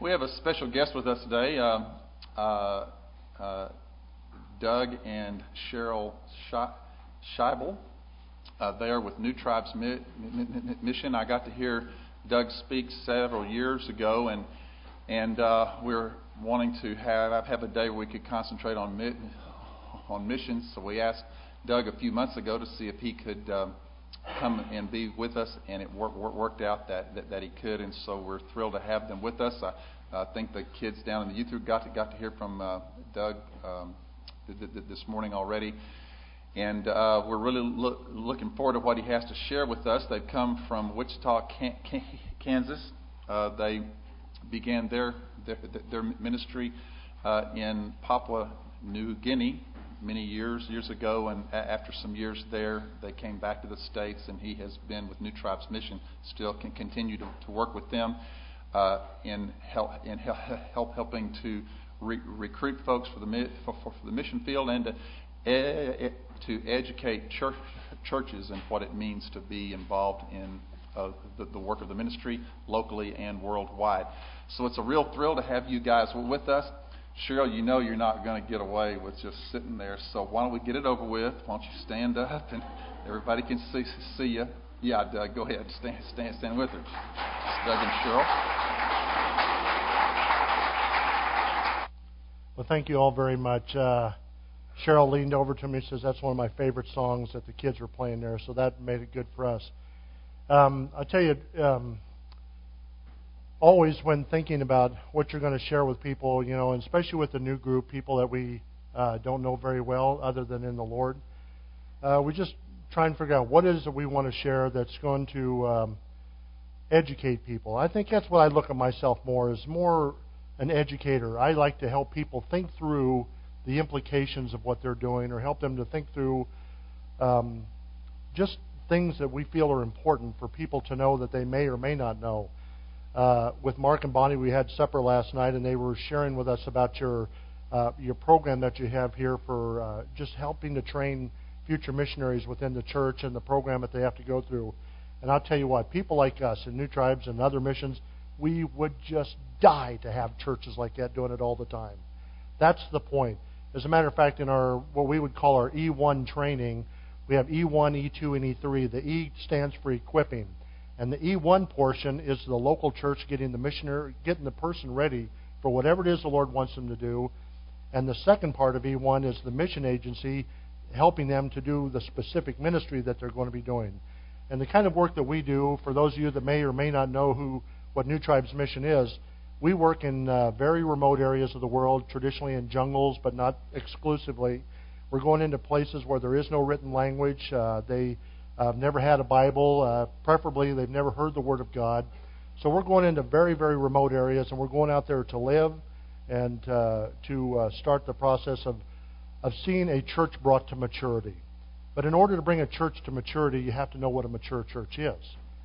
We have a special guest with us today, uh, uh, uh, Doug and Cheryl Scheibel. Uh, they are with New Tribes Mi- Mission. I got to hear Doug speak several years ago, and and uh, we're wanting to have have a day where we could concentrate on on missions. So we asked Doug a few months ago to see if he could. Um, come and be with us, and it work, worked out that, that, that he could, and so we're thrilled to have them with us. I, I think the kids down in the youth group got to, got to hear from uh, Doug um, th- th- this morning already, and uh, we're really look, looking forward to what he has to share with us. They've come from Wichita, Kansas. Uh, they began their their, their ministry uh, in Papua New Guinea many years, years ago, and after some years there, they came back to the States, and he has been with New Tribes Mission, still can continue to, to work with them uh, in, help, in help helping to re- recruit folks for the, for, for the mission field and to, e- to educate church, churches and what it means to be involved in uh, the, the work of the ministry locally and worldwide. So it's a real thrill to have you guys with us. Cheryl, you know you're not going to get away with just sitting there. So why don't we get it over with? Why don't you stand up and everybody can see see you? Yeah, Doug, go ahead. Stand stand stand with her. Doug and Cheryl. Well, thank you all very much. Uh, Cheryl leaned over to me and says that's one of my favorite songs that the kids were playing there, so that made it good for us. Um, I tell you, um, always when thinking about what you're going to share with people, you know, and especially with the new group, people that we uh, don't know very well other than in the Lord, uh, we just try and figure out what is that we want to share that's going to um, educate people. I think that's what I look at myself more as more an educator. I like to help people think through the implications of what they're doing, or help them to think through um, just things that we feel are important for people to know that they may or may not know uh, with Mark and Bonnie, we had supper last night, and they were sharing with us about your uh, your program that you have here for uh, just helping to train future missionaries within the church and the program that they have to go through. And I'll tell you what, people like us in New Tribes and other missions, we would just die to have churches like that doing it all the time. That's the point. As a matter of fact, in our what we would call our E1 training, we have E1, E2, and E3. The E stands for equipping. And the E1 portion is the local church getting the missionary, getting the person ready for whatever it is the Lord wants them to do. And the second part of E1 is the mission agency helping them to do the specific ministry that they're going to be doing. And the kind of work that we do, for those of you that may or may not know who what New Tribes Mission is, we work in uh, very remote areas of the world, traditionally in jungles, but not exclusively. We're going into places where there is no written language. Uh, they uh, never had a Bible. Uh, preferably, they've never heard the Word of God. So we're going into very, very remote areas, and we're going out there to live and uh, to uh, start the process of, of seeing a church brought to maturity. But in order to bring a church to maturity, you have to know what a mature church is.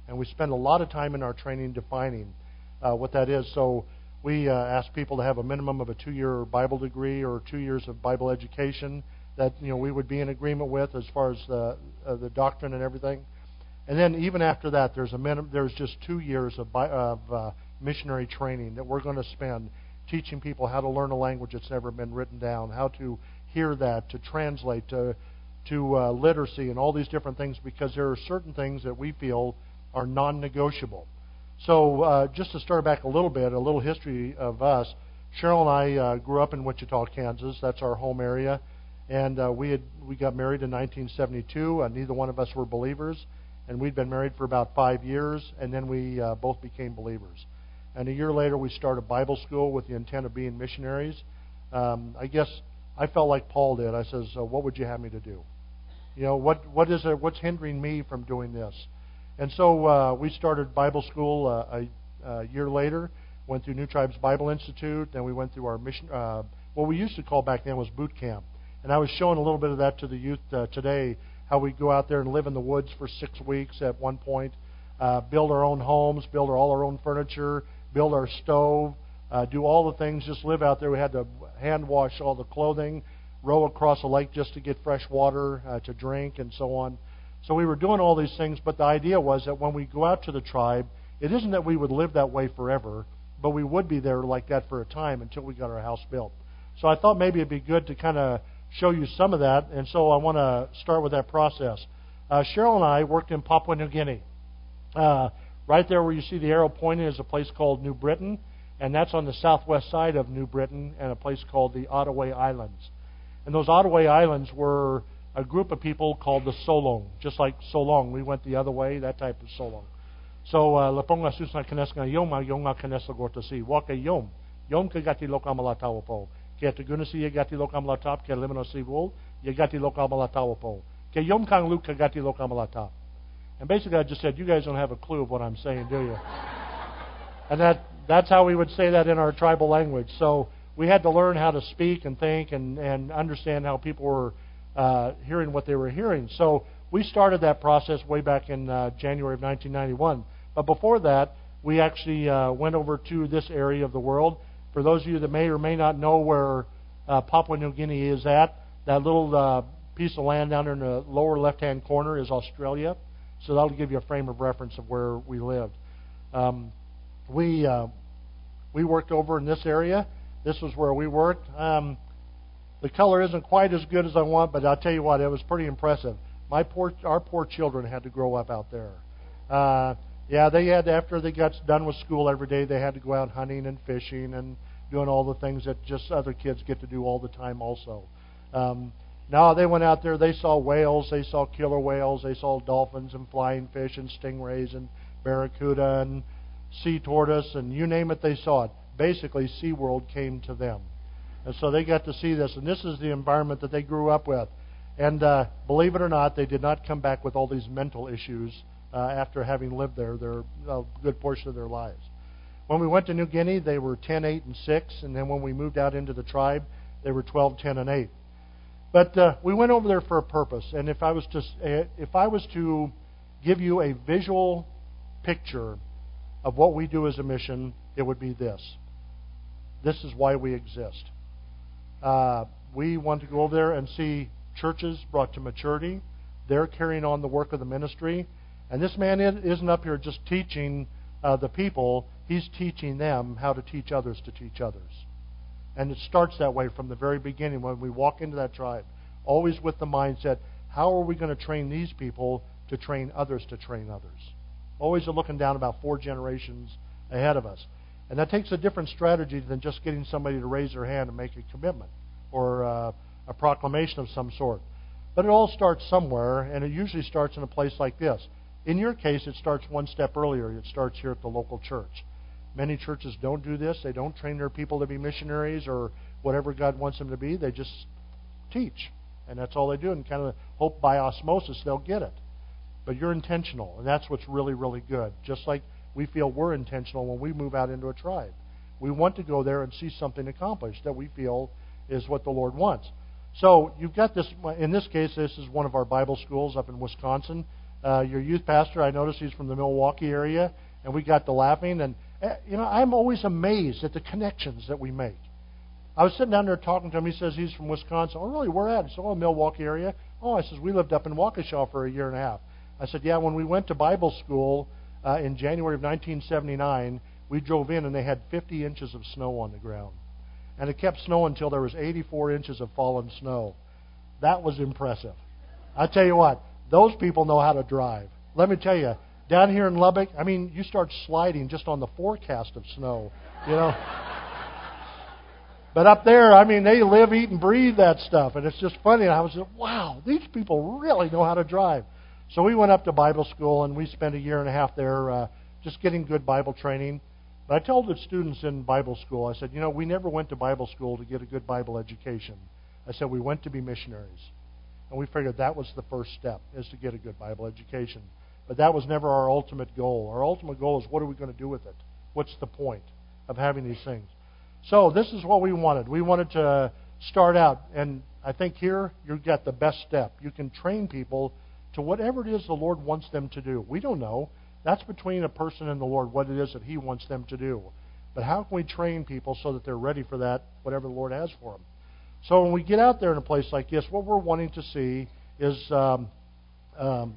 And we spend a lot of time in our training defining uh, what that is. So we uh, ask people to have a minimum of a two year Bible degree or two years of Bible education that you know we would be in agreement with as far as the uh, the doctrine and everything. And then even after that, there's a minimum, there's just two years of, of uh, missionary training that we're going to spend teaching people how to learn a language that's never been written down, how to hear that, to translate, to to uh, literacy, and all these different things because there are certain things that we feel are non-negotiable. So uh, just to start back a little bit, a little history of us. Cheryl and I uh, grew up in Wichita, Kansas. That's our home area and uh, we had we got married in 1972. Uh, neither one of us were believers, and we'd been married for about five years, and then we uh, both became believers. And a year later, we started Bible school with the intent of being missionaries. Um, I guess I felt like Paul did. I says, uh, "What would you have me to do? You know, what what is? What's hindering me from doing this?" And so uh, we started Bible school uh, a, a year later. Went through New Tribes Bible Institute, then we went through our mission. Uh, what we used to call back then was boot camp and I was showing a little bit of that to the youth uh, today, how we'd go out there and live in the woods for six weeks at one point, uh, build our own homes, build all our own furniture, build our stove, uh, do all the things, just live out there. We had to hand wash all the clothing, row across a lake just to get fresh water uh, to drink, and so on. So we were doing all these things, but the idea was that when we go out to the tribe, it isn't that we would live that way forever, but we would be there like that for a time until we got our house built. So I thought maybe it'd be good to kind of show you some of that, and so I want to start with that process. Uh, Cheryl and I worked in Papua New Guinea. Uh, right there where you see the arrow pointing is a place called New Britain, and that's on the southwest side of New Britain, and a place called the Arawe Islands. And those Arawe Islands were a group of people called the Solong, just like Solong. We went the other way, that type of Solong. So, uh, leponga susna kaneska yoma yonga kanesa gortasi. Waka yom. Yom ka gati Ke te gunasi ye gati loka malatap ke limino. Ye gati loka malatawa po. Ke yom kang gati malatap. And basically I just said, you guys don't have a clue of what I'm saying, do you? and that, that's how we would say that in our tribal language. So, we had to learn how to speak and think and, and understand how people were uh, hearing what they were hearing. So we started that process way back in uh, January of 1991. But before that, we actually uh, went over to this area of the world. For those of you that may or may not know where uh, Papua New Guinea is at, that little uh, piece of land down there in the lower left-hand corner is Australia. So that'll give you a frame of reference of where we lived. Um, we uh, we worked over in this area this was where we worked. Um, the color isn't quite as good as I want, but I'll tell you what, it was pretty impressive. My poor, our poor children had to grow up out there. Uh, yeah, they had after they got done with school every day, they had to go out hunting and fishing and doing all the things that just other kids get to do all the time. Also, um, now they went out there. They saw whales, they saw killer whales, they saw dolphins and flying fish and stingrays and barracuda and sea tortoise and you name it, they saw it basically SeaWorld came to them. And so they got to see this, and this is the environment that they grew up with. And uh, believe it or not, they did not come back with all these mental issues uh, after having lived there their a good portion of their lives. When we went to New Guinea, they were 10, 8, and 6, and then when we moved out into the tribe, they were 12, 10, and 8. But uh, we went over there for a purpose, and if I was to uh, if I was to give you a visual picture of what we do as a mission, it would be this. This is why we exist. Uh, we want to go over there and see churches brought to maturity. They're carrying on the work of the ministry. And this man isn't up here just teaching uh, the people, he's teaching them how to teach others to teach others. And it starts that way from the very beginning when we walk into that tribe. Always with the mindset how are we going to train these people to train others to train others? Always looking down about four generations ahead of us. And that takes a different strategy than just getting somebody to raise their hand and make a commitment or uh, a proclamation of some sort. But it all starts somewhere, and it usually starts in a place like this. In your case, it starts one step earlier. It starts here at the local church. Many churches don't do this. They don't train their people to be missionaries or whatever God wants them to be. They just teach. And that's all they do, and kind of hope by osmosis they'll get it. But you're intentional, and that's what's really, really good. Just like we feel we're intentional when we move out into a tribe. We want to go there and see something accomplished that we feel is what the Lord wants. So you've got this. In this case, this is one of our Bible schools up in Wisconsin. Uh, your youth pastor, I noticed he's from the Milwaukee area, and we got to laughing. And uh, you know, I'm always amazed at the connections that we make. I was sitting down there talking to him. He says he's from Wisconsin. Oh, really? Where at? He said, Oh, Milwaukee area. Oh, I says we lived up in Waukesha for a year and a half. I said, Yeah, when we went to Bible school uh, in January of 1979, we drove in and they had 50 inches of snow on the ground. And it kept snowing until there was 84 inches of fallen snow. That was impressive. I tell you what, those people know how to drive. Let me tell you, down here in Lubbock, I mean, you start sliding just on the forecast of snow, you know. but up there, I mean, they live, eat, and breathe that stuff, and it's just funny. And I was like, wow, these people really know how to drive. So we went up to Bible school and we spent a year and a half there uh, just getting good Bible training. But I told the students in Bible school, I said, you know, we never went to Bible school to get a good Bible education. I said we went to be missionaries. And we figured that was the first step, is to get a good Bible education. But that was never our ultimate goal. Our ultimate goal is what are we going to do with it? What's the point of having these things? So this is what we wanted. We wanted to start out, and I think here you get the best step. You can train people to whatever it is the Lord wants them to do. We don't know. That's between a person and the Lord, what it is that He wants them to do. But how can we train people so that they're ready for that, whatever the Lord has for them? So when we get out there in a place like this, what we're wanting to see is um, um,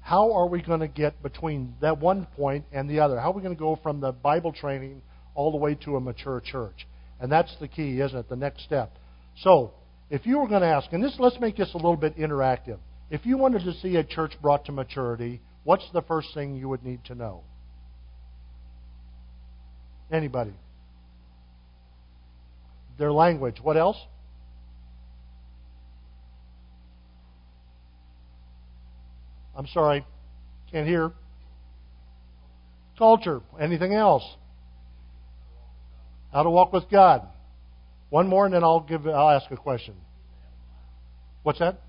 how are we going to get between that one point and the other? How are we going to go from the Bible training all the way to a mature church. And that's the key, isn't it? The next step. So, if you were going to ask, and this let's make this a little bit interactive. If you wanted to see a church brought to maturity, what's the first thing you would need to know? Anybody? Their language. What else? I'm sorry. Can't hear. Culture. Anything else? How to walk with God. One more, and then I'll give. I'll ask a question. What's that?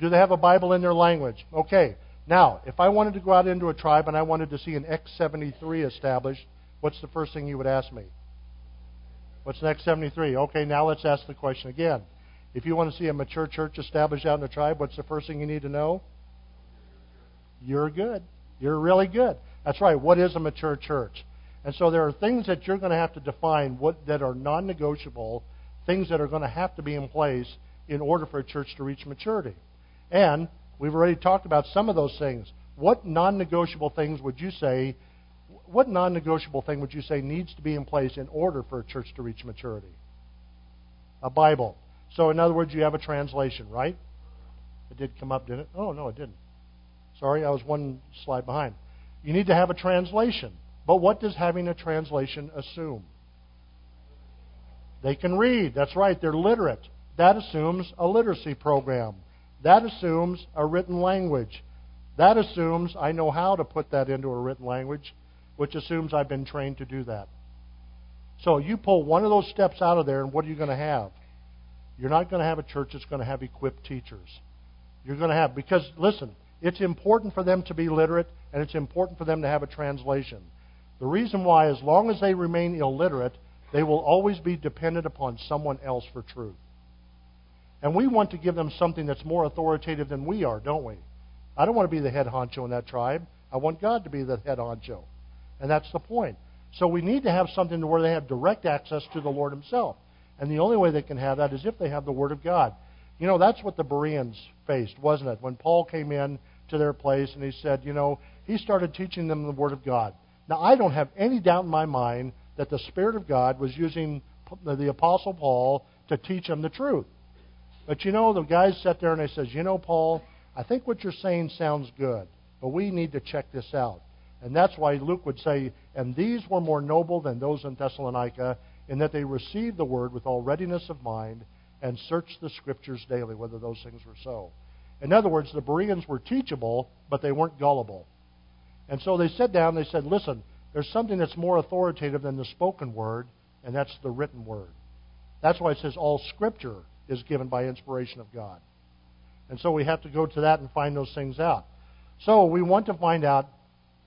Do they have a Bible in their language? Okay. Now, if I wanted to go out into a tribe and I wanted to see an X73 established, what's the first thing you would ask me? What's an X73? Okay, now let's ask the question again. If you want to see a mature church established out in the tribe, what's the first thing you need to know? You're good. You're really good. That's right. What is a mature church? And so there are things that you're going to have to define what, that are non negotiable, things that are going to have to be in place in order for a church to reach maturity. And we've already talked about some of those things. What non negotiable things would you say? What non negotiable thing would you say needs to be in place in order for a church to reach maturity? A Bible. So, in other words, you have a translation, right? It did come up, didn't it? Oh, no, it didn't. Sorry, I was one slide behind. You need to have a translation. But what does having a translation assume? They can read. That's right, they're literate. That assumes a literacy program. That assumes a written language. That assumes I know how to put that into a written language, which assumes I've been trained to do that. So you pull one of those steps out of there, and what are you going to have? You're not going to have a church that's going to have equipped teachers. You're going to have, because listen, it's important for them to be literate, and it's important for them to have a translation. The reason why, as long as they remain illiterate, they will always be dependent upon someone else for truth. And we want to give them something that's more authoritative than we are, don't we? I don't want to be the head honcho in that tribe. I want God to be the head honcho. And that's the point. So we need to have something to where they have direct access to the Lord Himself. And the only way they can have that is if they have the Word of God. You know, that's what the Bereans faced, wasn't it? When Paul came in to their place and he said, you know, he started teaching them the Word of God. Now, I don't have any doubt in my mind that the Spirit of God was using the Apostle Paul to teach them the truth. But you know, the guys sat there and they says, you know, Paul, I think what you're saying sounds good, but we need to check this out. And that's why Luke would say, and these were more noble than those in Thessalonica, in that they received the word with all readiness of mind and searched the scriptures daily, whether those things were so. In other words, the Bereans were teachable, but they weren't gullible. And so they sat down, they said, listen, there's something that's more authoritative than the spoken word, and that's the written word. That's why it says all scripture is given by inspiration of God. And so we have to go to that and find those things out. So we want to find out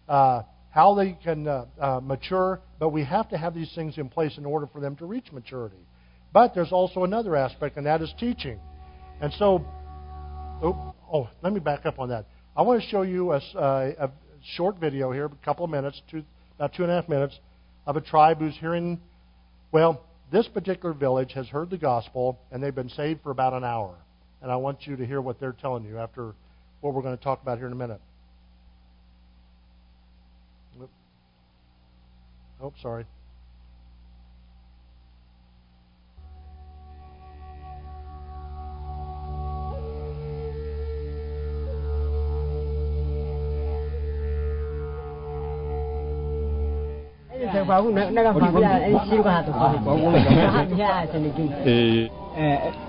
uh, how they can uh, uh, mature, but we have to have these things in place in order for them to reach maturity. But there's also another aspect, and that is teaching. And so, oh, oh let me back up on that. I want to show you a, uh, a short video here, a couple of minutes, two, about two and a half minutes, of a tribe who's hearing, well, this particular village has heard the gospel, and they've been saved for about an hour. And I want you to hear what they're telling you after what we're going to talk about here in a minute. Oh, sorry.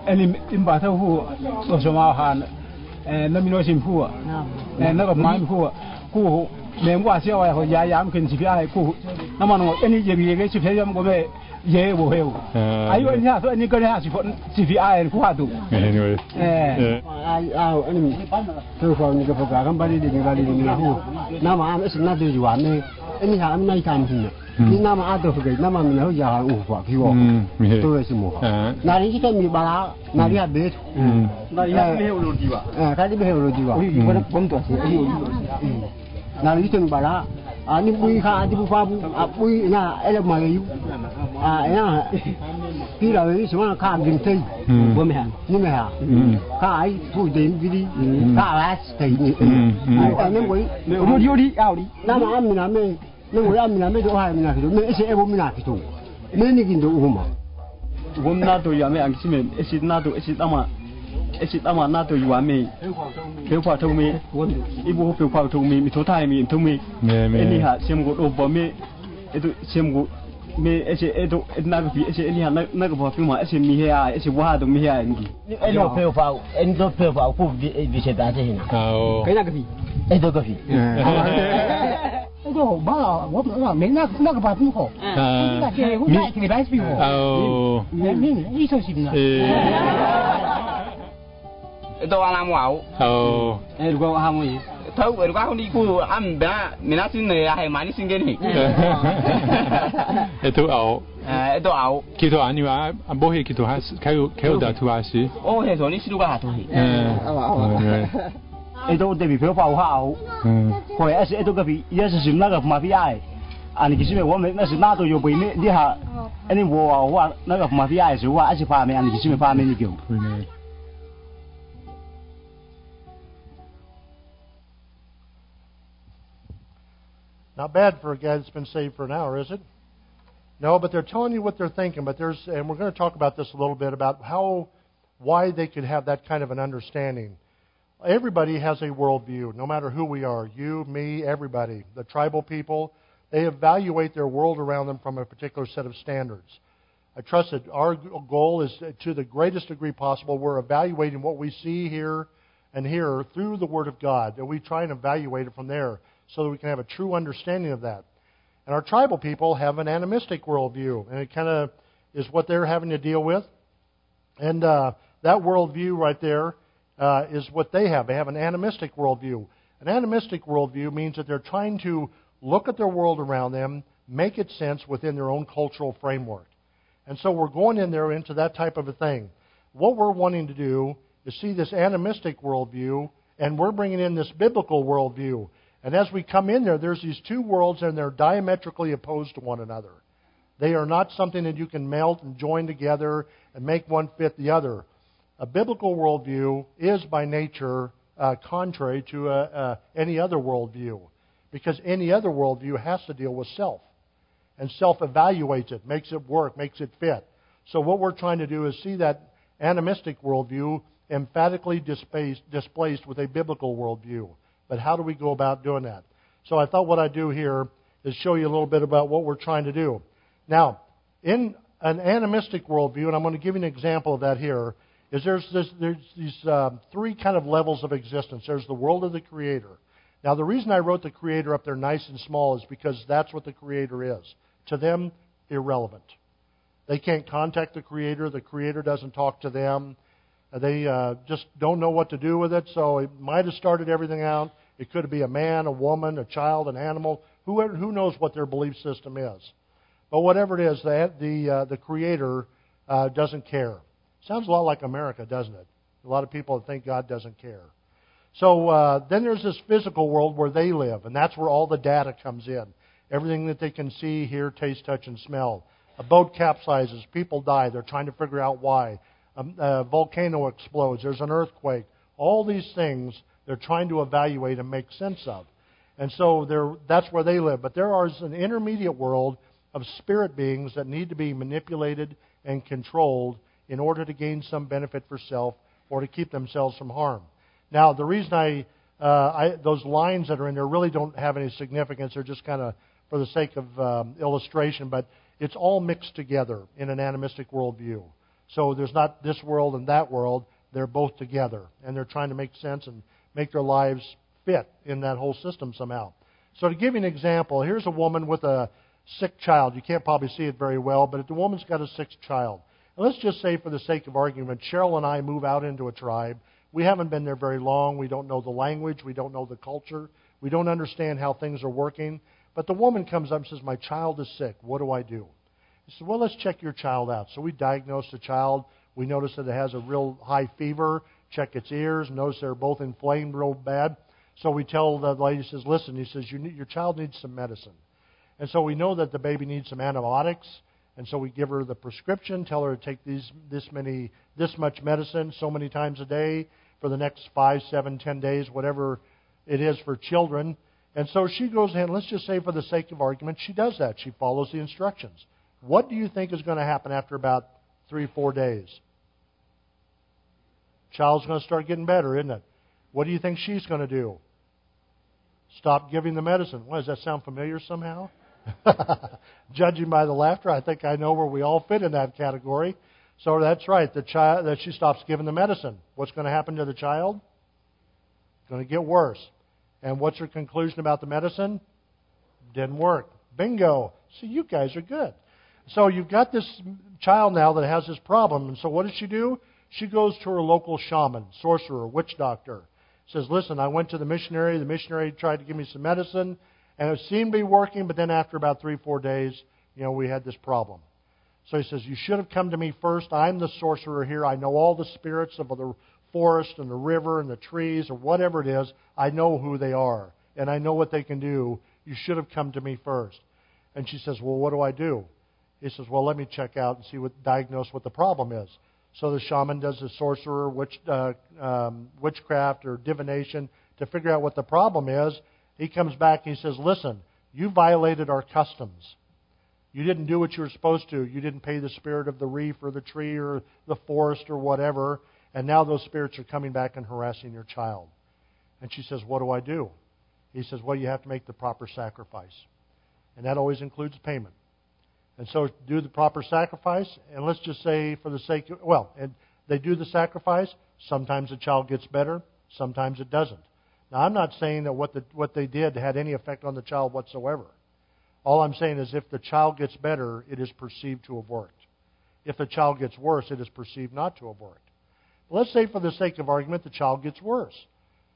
eli imba ta hu so so ma han na mi no sim hu na ga ma hu ku me ngwa sia wa ho ya ya m kin si pia ku na ma no eni ye ye ge si pia yam go be ye wo he wo ai yo nya so ni ga ya si si pia ku ha du anyway eh ai ai ani to fa ni ga fa ga kan ba ni de ga li ni hu na ma am is na de ju wa ne ani ha am na kan hin ni na ma a to fa ga na ma mi na ho ya ha u fa ki wo to ye si mo na ri ki ta mi ba la na ri ha be na ri ha be ho lo di ba eh ka di be ho lo di ba ko na bom to si ai yo na liten bala ni bui ka ati bu fabu a bui na ele ma yu a na pira we so ka gin tei bo me ha ni me ha ka ai pu de mi di ka wa stei ni a ne bui mo di ori a ori na ma ami na me ne mo ami na me do ha mi na ki do me ese e bo mi na ki to me ni gin do u ma gom na to ya me ang si me ese na to ese ta ma 都一些那么。一些那么那都有没？漂化透没？一部漂化透没？米头太没透没？没没。你哈，先我都不没，一都先我。me ese edo na ga fi ese ni na na ga fa fi ma ese mi ya ese wa do mi ya ngi e no pe fa en do pe fa ku bi bi se da se hina oh kai na ga fi e do ga fi e do ba wo na me na na ga ba fi ho na ke hu na ke ba fi ho oh me me ni so si na e do 这都拿不走。哦。哎，如果我哈没，这如果我呢，就按那，那那什么呢？还蛮难生根的。这都奥。哎，这都奥。气候安尼话，不好气候哈，气候气候大潮时。哦，好，所以呢，水果好东西。哎，哦哦。这都特别怕有黑手。嗯。过去一时，这都个皮一时是那个马皮鞋，啊，你其实没我没那时拿做肉皮呢，底下，那你磨啊，我那个马皮鞋是肉皮，一时发没，啊，你其实没发没你脚。Not bad for a guy that's been saved for an hour, is it? No, but they're telling you what they're thinking. But there's, and we're going to talk about this a little bit about how, why they could have that kind of an understanding. Everybody has a worldview, no matter who we are. You, me, everybody. The tribal people, they evaluate their world around them from a particular set of standards. I trust that our goal is uh, to the greatest degree possible, we're evaluating what we see here and here through the Word of God, and we try and evaluate it from there so that we can have a true understanding of that. And our tribal people have an animistic worldview, and it kind of is what they're having to deal with. And uh, that worldview right there uh, is what they have. They have an animistic worldview. An animistic worldview means that they're trying to look at their world around them, make it sense within their own cultural framework. And so we're going in there into that type of a thing. What we're wanting to do is see this animistic worldview, and we're bringing in this biblical worldview. And as we come in there, there's these two worlds, and they're diametrically opposed to one another. They are not something that you can melt and join together and make one fit the other. A biblical worldview is by nature uh, contrary to uh, uh, any other worldview, because any other worldview has to deal with self, and self evaluates it, makes it work, makes it fit. So what we're trying to do is see that animistic worldview emphatically displaced, displaced with a biblical worldview. But how do we go about doing that? So I thought what I'd do here is show you a little bit about what we're trying to do. Now, in an animistic worldview, and I'm going to give you an example of that here, is there's, this, there's these uh, three kind of levels of existence. There's the world of the Creator. Now, the reason I wrote the Creator up there nice and small is because that's what the Creator is. To them, irrelevant. They can't contact the Creator. The Creator doesn't talk to them. They uh, just don't know what to do with it. So it might have started everything out. It could be a man, a woman, a child, an animal. Whoever, who knows what their belief system is? But whatever it is, the the, uh, the Creator uh, doesn't care. Sounds a lot like America, doesn't it? A lot of people think God doesn't care. So uh, then there's this physical world where they live, and that's where all the data comes in. Everything that they can see, hear, taste, touch, and smell. A boat capsizes, people die. They're trying to figure out why. A, a volcano explodes. There's an earthquake. All these things they're trying to evaluate and make sense of. And so that's where they live. But there is an intermediate world of spirit beings that need to be manipulated and controlled in order to gain some benefit for self or to keep themselves from harm. Now, the reason I, uh, I those lines that are in there really don't have any significance. They're just kind of for the sake of um, illustration, but it's all mixed together in an animistic worldview. So there's not this world and that world. They're both together, and they're trying to make sense and make their lives fit in that whole system somehow. So to give you an example, here's a woman with a sick child. You can't probably see it very well, but the woman's got a sick child. And let's just say, for the sake of argument, Cheryl and I move out into a tribe. We haven't been there very long. We don't know the language. We don't know the culture. We don't understand how things are working. But the woman comes up and says, My child is sick. What do I do? He says, Well, let's check your child out. So we diagnose the child. We notice that it has a real high fever check its ears, notice they're both inflamed real bad. So we tell the lady, says, listen, he says, you need, your child needs some medicine. And so we know that the baby needs some antibiotics. And so we give her the prescription, tell her to take these, this many, this much medicine so many times a day for the next five, seven, ten days, whatever it is for children. And so she goes in, let's just say for the sake of argument, she does that. She follows the instructions. What do you think is going to happen after about three, four days? Child's going to start getting better, isn't it? What do you think she's going to do? Stop giving the medicine. What, does that sound familiar somehow? Judging by the laughter, I think I know where we all fit in that category. So that's right. The child that she stops giving the medicine. What's going to happen to the child? It's going to get worse. And what's her conclusion about the medicine? Didn't work. Bingo. See, you guys are good. So you've got this child now that has this problem, and so what does she do? She goes to her local shaman, sorcerer, witch doctor. Says, "Listen, I went to the missionary. The missionary tried to give me some medicine, and it seemed to be working. But then after about three, four days, you know, we had this problem." So he says, "You should have come to me first. I'm the sorcerer here. I know all the spirits of the forest and the river and the trees or whatever it is. I know who they are, and I know what they can do. You should have come to me first." And she says, "Well, what do I do?" He says, Well, let me check out and see what, diagnose what the problem is. So the shaman does the sorcerer, witch, uh, um, witchcraft, or divination to figure out what the problem is. He comes back and he says, Listen, you violated our customs. You didn't do what you were supposed to. You didn't pay the spirit of the reef or the tree or the forest or whatever. And now those spirits are coming back and harassing your child. And she says, What do I do? He says, Well, you have to make the proper sacrifice. And that always includes payment. And so do the proper sacrifice, and let's just say for the sake of, well, and they do the sacrifice. Sometimes the child gets better, sometimes it doesn't. Now, I'm not saying that what, the, what they did had any effect on the child whatsoever. All I'm saying is if the child gets better, it is perceived to have worked. If the child gets worse, it is perceived not to have worked. let's say, for the sake of argument, the child gets worse.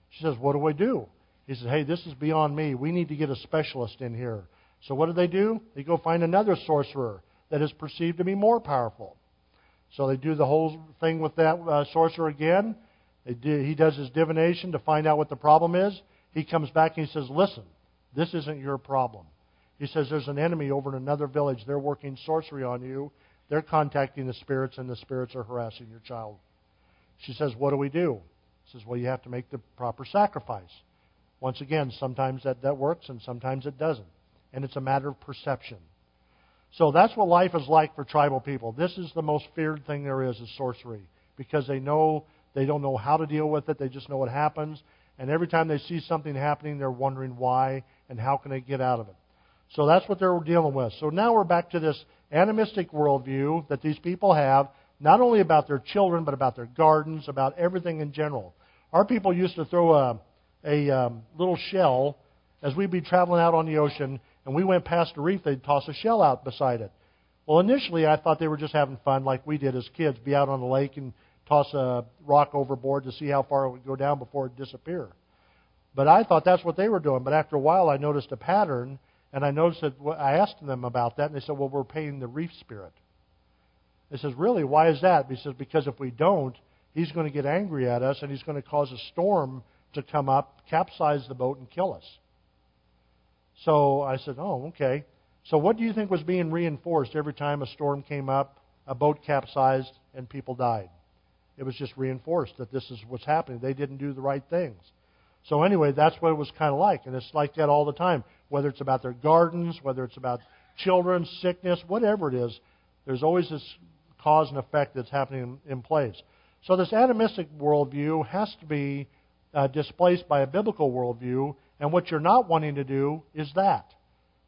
She says, What do I do? He says, Hey, this is beyond me. We need to get a specialist in here. So what do they do? They go find another sorcerer that is perceived to be more powerful. So they do the whole thing with that uh, sorcerer again. Do, he does his divination to find out what the problem is. He comes back and he says, Listen, this isn't your problem. He says, There's an enemy over in another village. They're working sorcery on you. They're contacting the spirits, and the spirits are harassing your child. She says, What do we do? He says, Well, you have to make the proper sacrifice. Once again, sometimes that, that works and sometimes it doesn't and it's a matter of perception. So that's what life is like for tribal people. This is the most feared thing there is, is sorcery, because they know they don't know how to deal with it. They just know what happens, and every time they see something happening, they're wondering why and how can they get out of it. So that's what they're dealing with. So now we're back to this animistic worldview that these people have, not only about their children, but about their gardens, about everything in general. Our people used to throw a, a um, little shell as we'd be traveling out on the ocean and we went past a reef, they'd toss a shell out beside it. Well, initially I thought they were just having fun like we did as kids, be out on the lake and toss a rock overboard to see how far it would go down before it disappear. But I thought that's what they were doing. But after a while, I noticed a pattern, and I noticed that I asked them about that, and they said, "Well, we're paying the reef spirit." He says, "Really? Why is that?" He says, "Because if we don't, he's going to get angry at us, and he's going to cause a storm to come up, capsize the boat, and kill us." So I said, Oh, okay. So what do you think was being reinforced every time a storm came up, a boat capsized, and people died? It was just reinforced that this is what's happening. They didn't do the right things. So anyway, that's what it was kind of like, and it's like that all the time. Whether it's about their gardens, whether it's about children, sickness, whatever it is, there's always this cause and effect that's happening in place. So this animistic worldview has to be uh, displaced by a biblical worldview and what you're not wanting to do is that.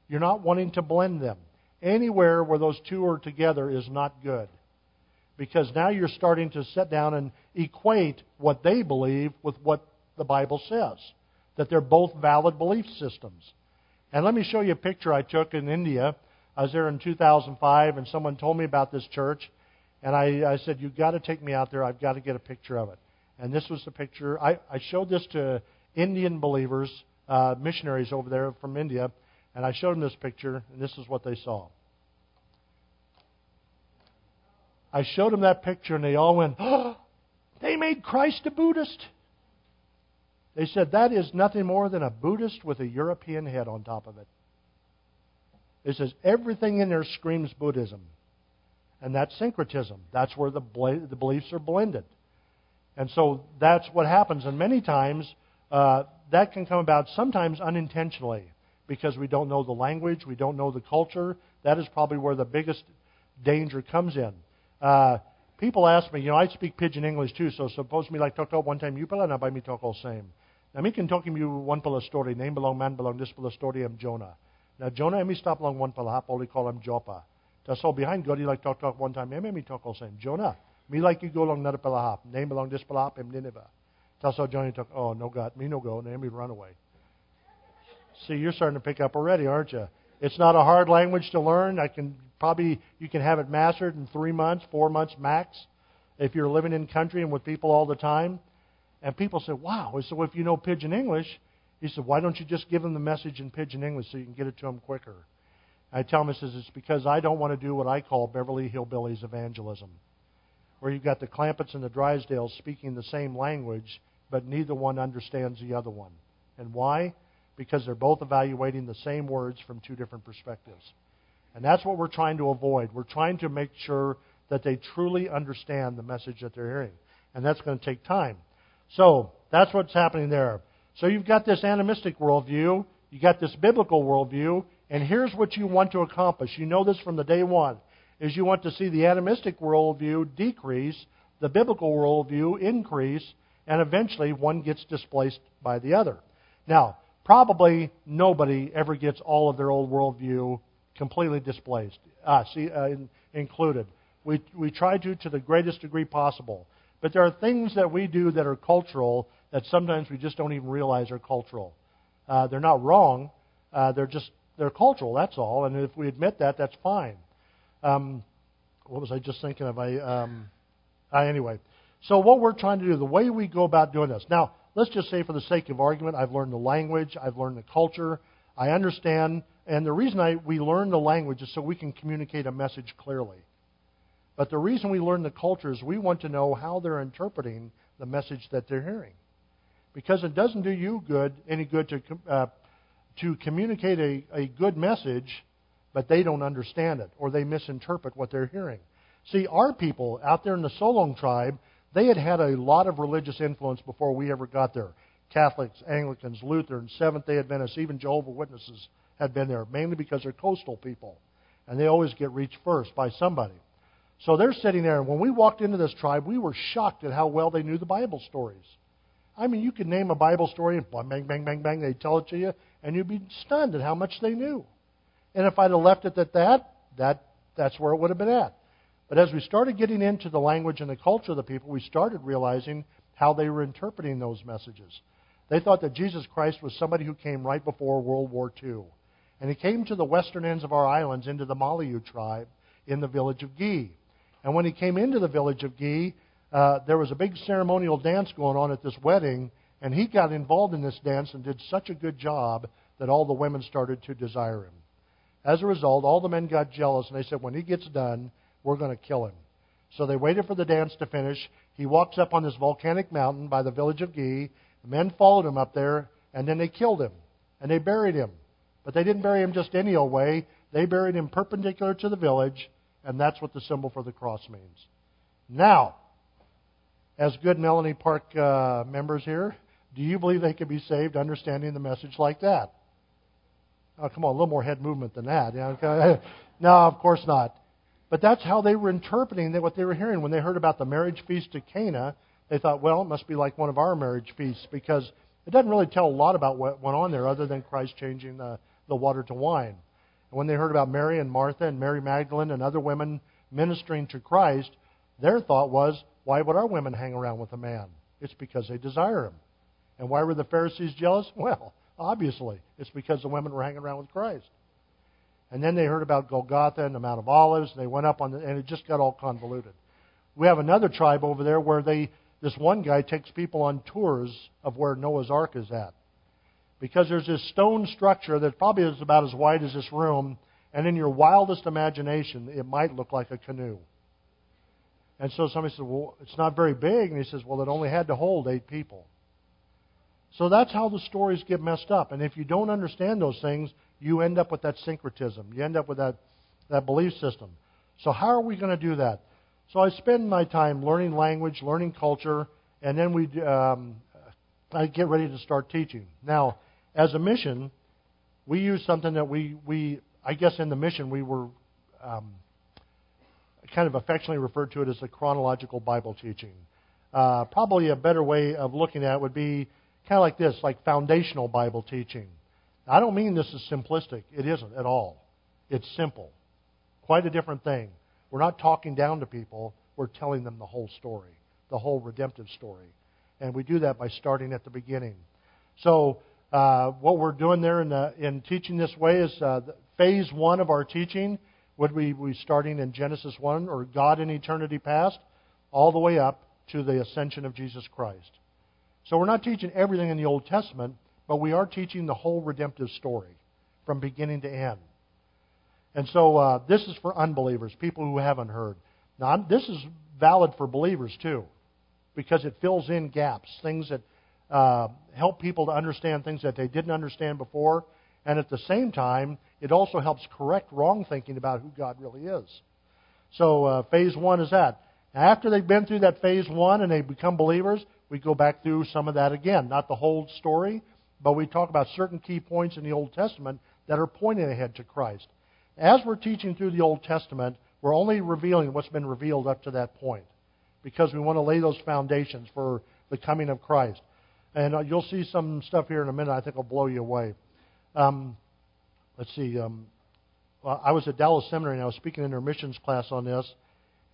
You're not wanting to blend them. Anywhere where those two are together is not good. Because now you're starting to sit down and equate what they believe with what the Bible says. That they're both valid belief systems. And let me show you a picture I took in India. I was there in 2005, and someone told me about this church. And I, I said, You've got to take me out there. I've got to get a picture of it. And this was the picture. I, I showed this to Indian believers uh, missionaries over there from India, and I showed them this picture, and this is what they saw. I showed them that picture, and they all went, oh, they made Christ a Buddhist. They said that is nothing more than a Buddhist with a European head on top of it. It says everything in there screams Buddhism. And that's syncretism. That's where the, the beliefs are blended. And so that's what happens. And many times Uh, that can come about sometimes unintentionally because we don't know the language, we don't know the culture. That is probably where the biggest danger comes in. Uh, people ask me, you know, I speak pidgin English too, so suppose me like talk to one time you pala na by me talk all same. Now me can talk you one pala story, name belong man belong this pala story am Jonah. Now Jonah me stop long one pala hap only call him Joppa. That's all behind God, he like talk talk one time, me me talk all same. Jonah, me like you go along another pala hap, name belong this pala hap am Nineveh. That's how Johnny talk, oh no God, me no go, me run away. See, you're starting to pick up already, aren't you? It's not a hard language to learn. I can probably you can have it mastered in three months, four months max, if you're living in country and with people all the time. And people say, "Wow!" So if you know Pidgin English, he said, "Why don't you just give them the message in Pidgin English so you can get it to them quicker?" I tell him, says, "It's because I don't want to do what I call Beverly Hillbillies evangelism, where you've got the Clampetts and the Drysdales speaking the same language, but neither one understands the other one. And why? Because they're both evaluating the same words from two different perspectives." And that's what we're trying to avoid. We're trying to make sure that they truly understand the message that they're hearing. And that's going to take time. So that's what's happening there. So you've got this animistic worldview, you've got this biblical worldview, and here's what you want to accomplish. You know this from the day one, is you want to see the animistic worldview decrease, the biblical worldview increase, and eventually one gets displaced by the other. Now, probably nobody ever gets all of their old worldview completely displaced, uh, see, uh, in, included. We, we try to to the greatest degree possible. But there are things that we do that are cultural that sometimes we just don't even realize are cultural. Uh, they're not wrong. Uh, they're just they're cultural. That's all. And if we admit that, that's fine. Um, what was I just thinking of? I um, anyway. So what we're trying to do, the way we go about doing this. Now, let's just say, for the sake of argument, I've learned the language, I've learned the culture, I understand and the reason I, we learn the language is so we can communicate a message clearly. But the reason we learn the culture is we want to know how they're interpreting the message that they're hearing. Because it doesn't do you good any good to, uh, to communicate a, a good message, but they don't understand it or they misinterpret what they're hearing. See, our people out there in the Solong tribe, they had had a lot of religious influence before we ever got there. Catholics, Anglicans, Lutherans, Seventh day Adventists, even Jehovah Witnesses had been there, mainly because they're coastal people. And they always get reached first by somebody. So they're sitting there, and when we walked into this tribe, we were shocked at how well they knew the Bible stories. I mean, you could name a Bible story, and bang, bang, bang, bang, they'd tell it to you, and you'd be stunned at how much they knew. And if I'd have left it at that, that that's where it would have been at. But as we started getting into the language and the culture of the people, we started realizing how they were interpreting those messages. They thought that Jesus Christ was somebody who came right before World War II. And he came to the western ends of our islands, into the Maliyu tribe, in the village of Gi. And when he came into the village of Gi, uh, there was a big ceremonial dance going on at this wedding, and he got involved in this dance and did such a good job that all the women started to desire him. As a result, all the men got jealous, and they said, when he gets done, we're going to kill him. So they waited for the dance to finish. He walks up on this volcanic mountain by the village of Gi. The men followed him up there, and then they killed him, and they buried him. But they didn't bury him just any old way. They buried him perpendicular to the village, and that's what the symbol for the cross means. Now, as good Melanie Park uh, members here, do you believe they could be saved understanding the message like that? Oh, come on, a little more head movement than that. You know? no, of course not. But that's how they were interpreting what they were hearing. When they heard about the marriage feast to Cana, they thought, well, it must be like one of our marriage feasts because it doesn't really tell a lot about what went on there other than Christ changing the, the water to wine. And when they heard about Mary and Martha and Mary Magdalene and other women ministering to Christ, their thought was, why would our women hang around with a man? It's because they desire him. And why were the Pharisees jealous? Well, obviously, it's because the women were hanging around with Christ. And then they heard about Golgotha and the Mount of Olives, and they went up on the, and it just got all convoluted. We have another tribe over there where they, this one guy takes people on tours of where Noah's Ark is at because there's this stone structure that probably is about as wide as this room, and in your wildest imagination, it might look like a canoe. And so somebody said, Well, it's not very big. And he says, Well, it only had to hold eight people. So that's how the stories get messed up. And if you don't understand those things, you end up with that syncretism. You end up with that, that belief system. So, how are we going to do that? So, I spend my time learning language, learning culture, and then we um, I get ready to start teaching. Now, as a mission, we use something that we, we I guess in the mission we were um, kind of affectionately referred to it as the chronological Bible teaching. Uh, probably a better way of looking at it would be kind of like this, like foundational Bible teaching. I don't mean this is simplistic. It isn't at all. It's simple. Quite a different thing. We're not talking down to people. We're telling them the whole story, the whole redemptive story. And we do that by starting at the beginning. So, uh, what we're doing there in, the, in teaching this way is uh, phase one of our teaching would we be starting in Genesis 1 or God in eternity past, all the way up to the ascension of Jesus Christ. So we're not teaching everything in the Old Testament, but we are teaching the whole redemptive story from beginning to end. And so uh, this is for unbelievers, people who haven't heard. Now, I'm, this is valid for believers too, because it fills in gaps, things that uh, help people to understand things that they didn't understand before, and at the same time, it also helps correct wrong thinking about who God really is. So, uh, phase one is that. After they've been through that phase one and they become believers, we go back through some of that again. Not the whole story, but we talk about certain key points in the Old Testament that are pointing ahead to Christ. As we're teaching through the Old Testament, we're only revealing what's been revealed up to that point because we want to lay those foundations for the coming of Christ. And uh, you'll see some stuff here in a minute I think will blow you away. Um, let's see. Um, I was at Dallas Seminary and I was speaking in their missions class on this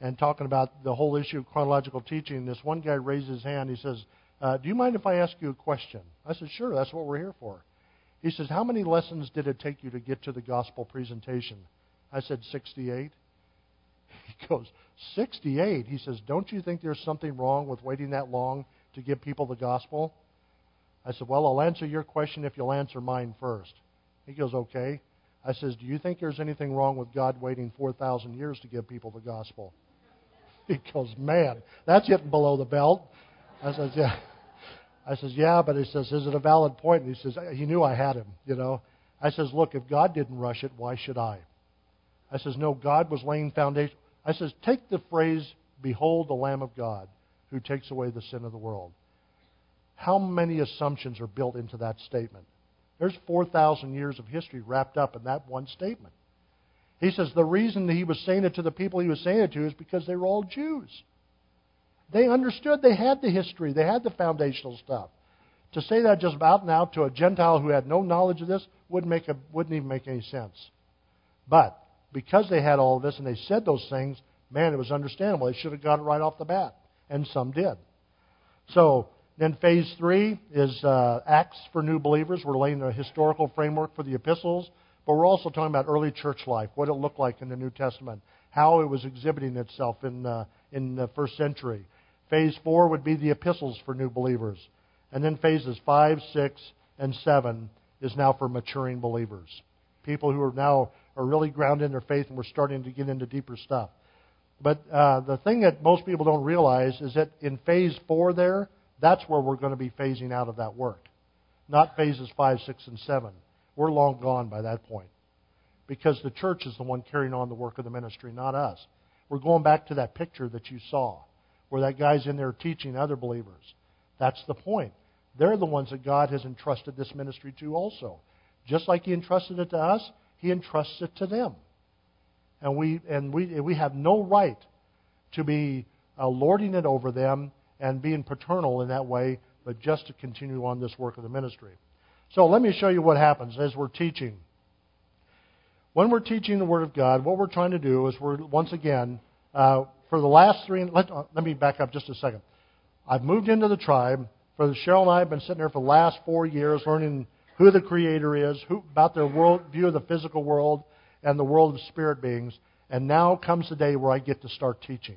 and talking about the whole issue of chronological teaching. This one guy raised his hand. He says, uh, Do you mind if I ask you a question? I said, Sure, that's what we're here for. He says, How many lessons did it take you to get to the gospel presentation? I said, 68. He goes, 68? He says, Don't you think there's something wrong with waiting that long to give people the gospel? I said, Well, I'll answer your question if you'll answer mine first. He goes, Okay. I says, Do you think there's anything wrong with God waiting 4,000 years to give people the gospel? He goes, Man, that's getting below the belt. I says, Yeah. I says, Yeah, but he says, Is it a valid point? And he says, He knew I had him, you know. I says, Look, if God didn't rush it, why should I? I says, No, God was laying foundation. I says, Take the phrase, Behold the Lamb of God who takes away the sin of the world. How many assumptions are built into that statement? There's 4,000 years of history wrapped up in that one statement. He says the reason he was saying it to the people he was saying it to is because they were all Jews. They understood they had the history, they had the foundational stuff. To say that just out and out to a Gentile who had no knowledge of this wouldn't, make a, wouldn't even make any sense. But because they had all of this and they said those things, man, it was understandable. They should have got it right off the bat. And some did. So then phase three is uh, Acts for new believers. We're laying the historical framework for the epistles, but we're also talking about early church life, what it looked like in the New Testament, how it was exhibiting itself in, uh, in the first century. Phase four would be the epistles for new believers. And then phases five, six, and seven is now for maturing believers. People who are now are really grounded in their faith and we're starting to get into deeper stuff. But uh, the thing that most people don't realize is that in phase four there, that's where we're going to be phasing out of that work. Not phases 5, 6, and 7. We're long gone by that point. Because the church is the one carrying on the work of the ministry, not us. We're going back to that picture that you saw, where that guy's in there teaching other believers. That's the point. They're the ones that God has entrusted this ministry to also. Just like He entrusted it to us, He entrusts it to them. And we, and we, we have no right to be uh, lording it over them and being paternal in that way, but just to continue on this work of the ministry. So let me show you what happens as we're teaching. When we're teaching the Word of God, what we're trying to do is we're, once again, uh, for the last three, let, uh, let me back up just a second. I've moved into the tribe. For Cheryl and I have been sitting there for the last four years learning who the Creator is, who, about their world, view of the physical world and the world of spirit beings. And now comes the day where I get to start teaching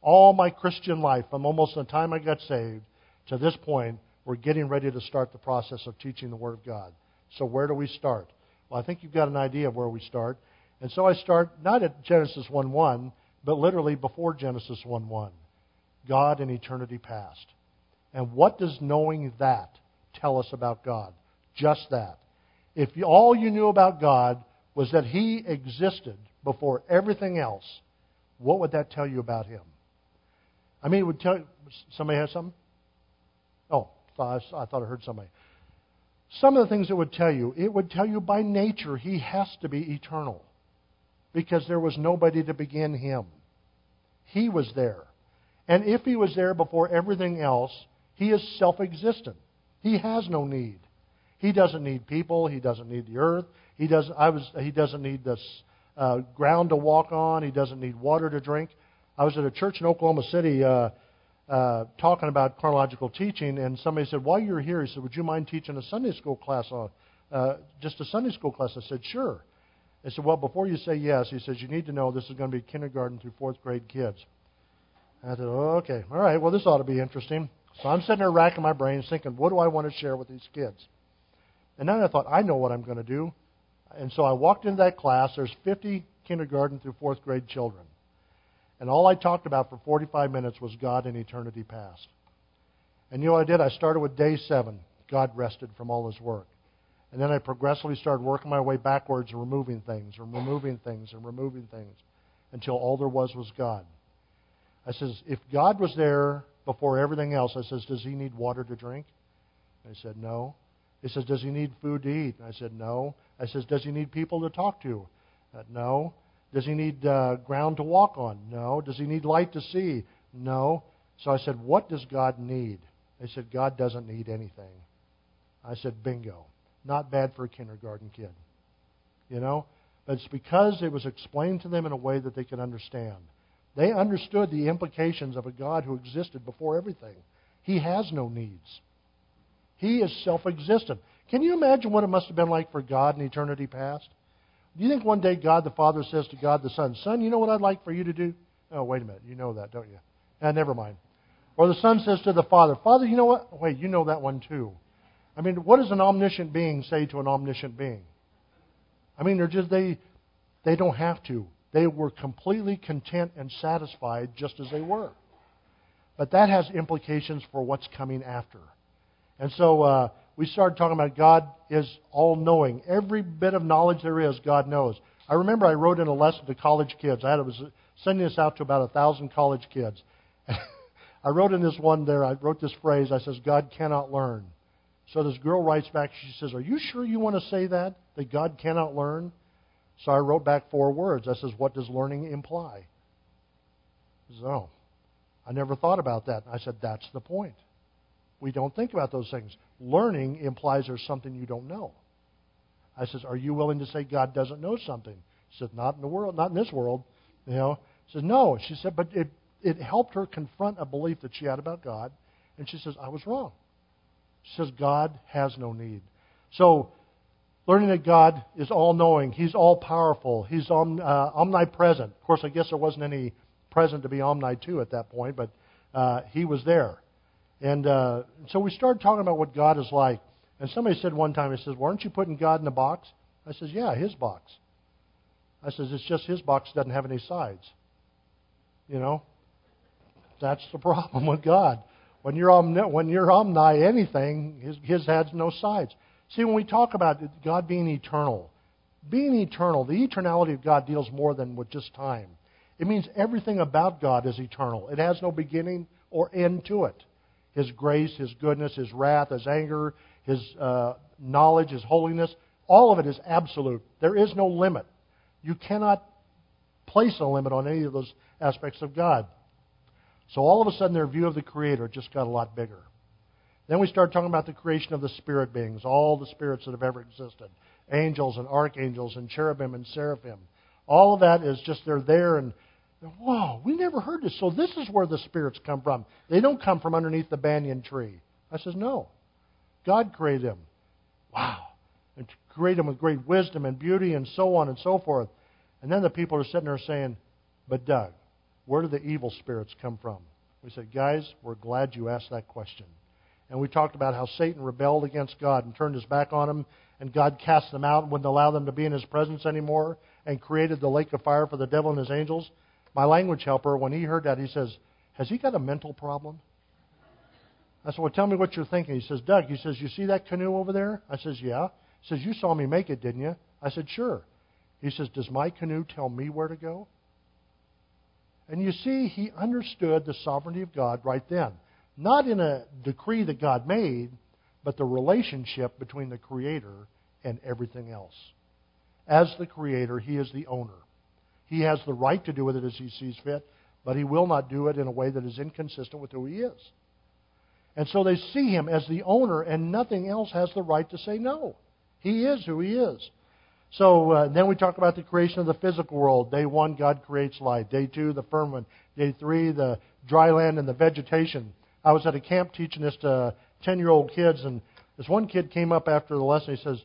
all my Christian life, from almost the time I got saved to this point, we're getting ready to start the process of teaching the Word of God. So where do we start? Well, I think you've got an idea of where we start. And so I start not at Genesis 1 1, but literally before Genesis 1 1. God in eternity past. And what does knowing that tell us about God? Just that. If you, all you knew about God was that He existed before everything else, what would that tell you about Him? I mean, it would tell somebody has something. Oh, thought, I thought I heard somebody. Some of the things it would tell you, it would tell you by nature he has to be eternal because there was nobody to begin him. He was there. And if he was there before everything else, he is self existent. He has no need. He doesn't need people. He doesn't need the earth. He doesn't, I was, he doesn't need this uh, ground to walk on. He doesn't need water to drink. I was at a church in Oklahoma City uh, uh, talking about chronological teaching, and somebody said, "While you're here," he said, "Would you mind teaching a Sunday school class on uh, just a Sunday school class?" I said, "Sure." I said, "Well, before you say yes," he says, "You need to know this is going to be kindergarten through fourth grade kids." I said, oh, "Okay, all right. Well, this ought to be interesting." So I'm sitting there racking my brains, thinking, "What do I want to share with these kids?" And then I thought, "I know what I'm going to do." And so I walked into that class. There's 50 kindergarten through fourth grade children. And all I talked about for 45 minutes was God and eternity past. And you know what I did? I started with day seven. God rested from all his work. And then I progressively started working my way backwards and removing things and removing things and removing things until all there was was God. I says, if God was there before everything else, I says, does he need water to drink? And he said, no. He says, does he need food to eat? And I said, no. I says, does he need people to talk to? Uh, no. Does he need uh, ground to walk on? No. Does he need light to see? No. So I said, What does God need? They said, God doesn't need anything. I said, Bingo. Not bad for a kindergarten kid. You know? But it's because it was explained to them in a way that they could understand. They understood the implications of a God who existed before everything. He has no needs. He is self existent. Can you imagine what it must have been like for God in eternity past? Do you think one day God the Father says to God the Son, Son, you know what I'd like for you to do? Oh, wait a minute. You know that, don't you? Ah, never mind. Or the Son says to the Father, Father, you know what? Wait, you know that one too. I mean, what does an omniscient being say to an omniscient being? I mean, they're just they they don't have to. They were completely content and satisfied just as they were. But that has implications for what's coming after. And so uh, we started talking about God is all knowing. Every bit of knowledge there is, God knows. I remember I wrote in a lesson to college kids. I had, was sending this out to about a thousand college kids. I wrote in this one there, I wrote this phrase. I says, God cannot learn. So this girl writes back, she says, Are you sure you want to say that? That God cannot learn? So I wrote back four words. I says, What does learning imply? So, I never thought about that. I said, That's the point. We don't think about those things. Learning implies there's something you don't know. I says, Are you willing to say God doesn't know something? She said, Not in the world, not in this world. You know. She said, No. She said, but it it helped her confront a belief that she had about God. And she says, I was wrong. She says, God has no need. So, learning that God is all knowing, He's all powerful, He's om, uh, omnipresent. Of course, I guess there wasn't any present to be omni too at that point, but uh, He was there. And uh, so we started talking about what God is like. And somebody said one time, he says, "Weren't you putting God in a box?" I says, "Yeah, His box." I says, "It's just His box doesn't have any sides." You know, that's the problem with God. When you're omni, when you're omni anything, His His has no sides. See, when we talk about God being eternal, being eternal, the eternality of God deals more than with just time. It means everything about God is eternal. It has no beginning or end to it. His grace, His goodness, His wrath, His anger, His uh, knowledge, His holiness. All of it is absolute. There is no limit. You cannot place a limit on any of those aspects of God. So all of a sudden, their view of the Creator just got a lot bigger. Then we start talking about the creation of the spirit beings, all the spirits that have ever existed angels and archangels and cherubim and seraphim. All of that is just they're there and Whoa, we never heard this. So this is where the spirits come from. They don't come from underneath the banyan tree. I says, no. God created them. Wow. And created them with great wisdom and beauty and so on and so forth. And then the people are sitting there saying, but Doug, where do the evil spirits come from? We said, guys, we're glad you asked that question. And we talked about how Satan rebelled against God and turned his back on him, and God cast them out and wouldn't allow them to be in his presence anymore, and created the lake of fire for the devil and his angels. My language helper, when he heard that, he says, Has he got a mental problem? I said, Well, tell me what you're thinking. He says, Doug, he says, You see that canoe over there? I says, Yeah. He says, You saw me make it, didn't you? I said, Sure. He says, Does my canoe tell me where to go? And you see, he understood the sovereignty of God right then. not in a decree that God made, but the relationship between the Creator and everything else. As the Creator, He is the owner. He has the right to do with it as He sees fit, but He will not do it in a way that is inconsistent with who He is. And so they see Him as the owner, and nothing else has the right to say no. He is who He is. So uh, then we talk about the creation of the physical world. Day one, God creates light. Day two, the firmament. Day three, the dry land and the vegetation. I was at a camp teaching this to 10 year old kids, and this one kid came up after the lesson. He says,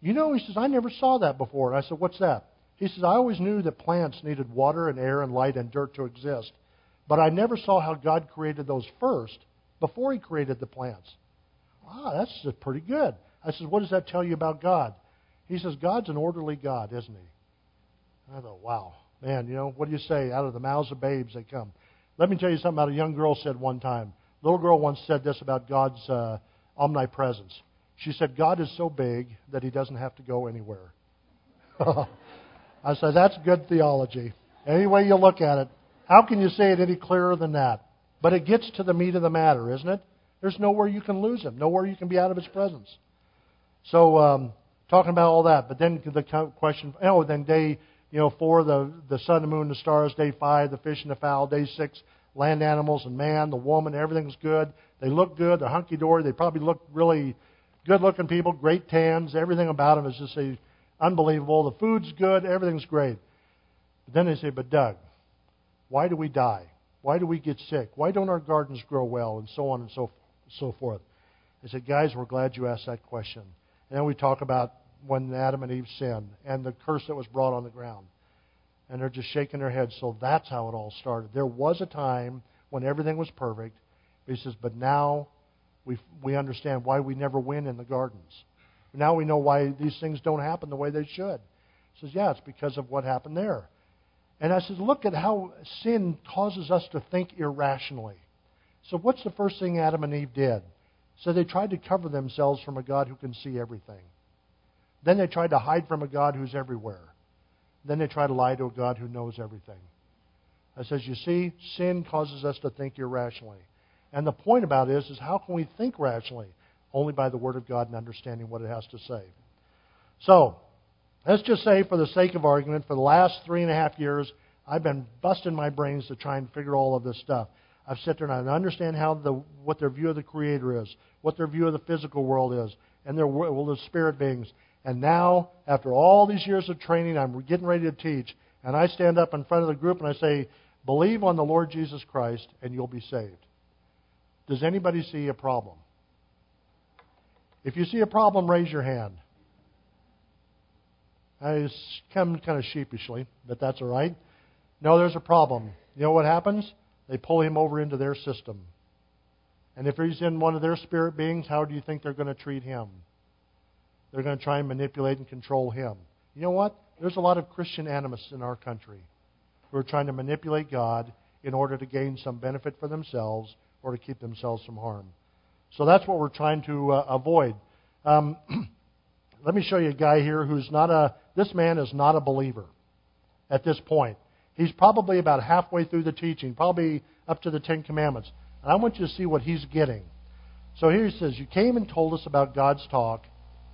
You know, he says, I never saw that before. And I said, What's that? He says, I always knew that plants needed water and air and light and dirt to exist, but I never saw how God created those first before He created the plants. Wow, that's pretty good. I says, What does that tell you about God? He says, God's an orderly God, isn't He? I thought, wow. Man, you know, what do you say? Out of the mouths of babes they come. Let me tell you something about a young girl said one time. A little girl once said this about God's uh, omnipresence. She said, God is so big that He doesn't have to go anywhere. I said, that's good theology. Any way you look at it, how can you say it any clearer than that? But it gets to the meat of the matter, isn't it? There's nowhere you can lose Him, nowhere you can be out of His presence. So, um, talking about all that. But then the question, oh, then day you know four, the the sun, the moon, the stars. Day five, the fish and the fowl. Day six, land animals and man, the woman. Everything's good. They look good. They're hunky dory. They probably look really good looking people. Great tans. Everything about them is just a, unbelievable. The food's good. Everything's great. But then they say, but Doug, why do we die? Why do we get sick? Why don't our gardens grow well? And so on and so so forth. I said, guys, we're glad you asked that question. And then we talk about when Adam and Eve sinned and the curse that was brought on the ground. And they're just shaking their heads. So that's how it all started. There was a time when everything was perfect. He says, but now we we understand why we never win in the gardens. Now we know why these things don't happen the way they should. He says, yeah, it's because of what happened there. And I said, look at how sin causes us to think irrationally. So what's the first thing Adam and Eve did? So they tried to cover themselves from a God who can see everything. Then they tried to hide from a God who's everywhere. Then they tried to lie to a God who knows everything. I says, you see, sin causes us to think irrationally. And the point about it is, is how can we think rationally? Only by the Word of God and understanding what it has to say. So, let's just say, for the sake of argument, for the last three and a half years, I've been busting my brains to try and figure all of this stuff. I've sat there and I understand how the what their view of the Creator is, what their view of the physical world is, and their well, the spirit beings. And now, after all these years of training, I'm getting ready to teach, and I stand up in front of the group and I say, "Believe on the Lord Jesus Christ, and you'll be saved." Does anybody see a problem? If you see a problem, raise your hand. I come kind of sheepishly, but that's all right. No, there's a problem. You know what happens? They pull him over into their system. And if he's in one of their spirit beings, how do you think they're going to treat him? They're going to try and manipulate and control him. You know what? There's a lot of Christian animists in our country who are trying to manipulate God in order to gain some benefit for themselves or to keep themselves from harm. So that's what we're trying to uh, avoid. Um, let me show you a guy here who's not a. This man is not a believer at this point. He's probably about halfway through the teaching, probably up to the Ten Commandments. And I want you to see what he's getting. So here he says, You came and told us about God's talk,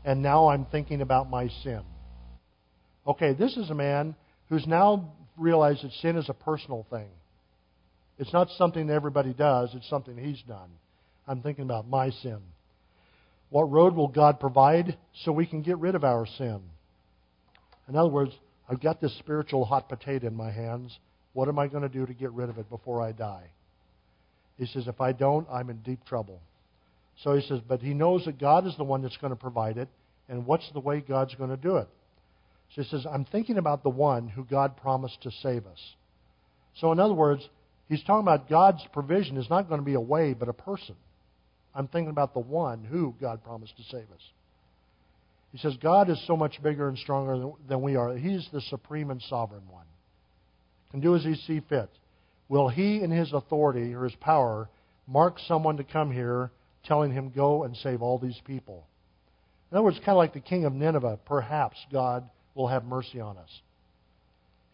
and now I'm thinking about my sin. Okay, this is a man who's now realized that sin is a personal thing. It's not something that everybody does, it's something he's done. I'm thinking about my sin. What road will God provide so we can get rid of our sin? In other words, I've got this spiritual hot potato in my hands. What am I going to do to get rid of it before I die? He says, if I don't, I'm in deep trouble. So he says, but he knows that God is the one that's going to provide it, and what's the way God's going to do it? So he says, I'm thinking about the one who God promised to save us. So in other words, he's talking about God's provision is not going to be a way, but a person. I'm thinking about the one who God promised to save us. He says God is so much bigger and stronger than we are. He's the supreme and sovereign one. Can do as he sees fit. Will he, in his authority or his power, mark someone to come here, telling him, Go and save all these people? In other words, kind of like the king of Nineveh, perhaps God will have mercy on us.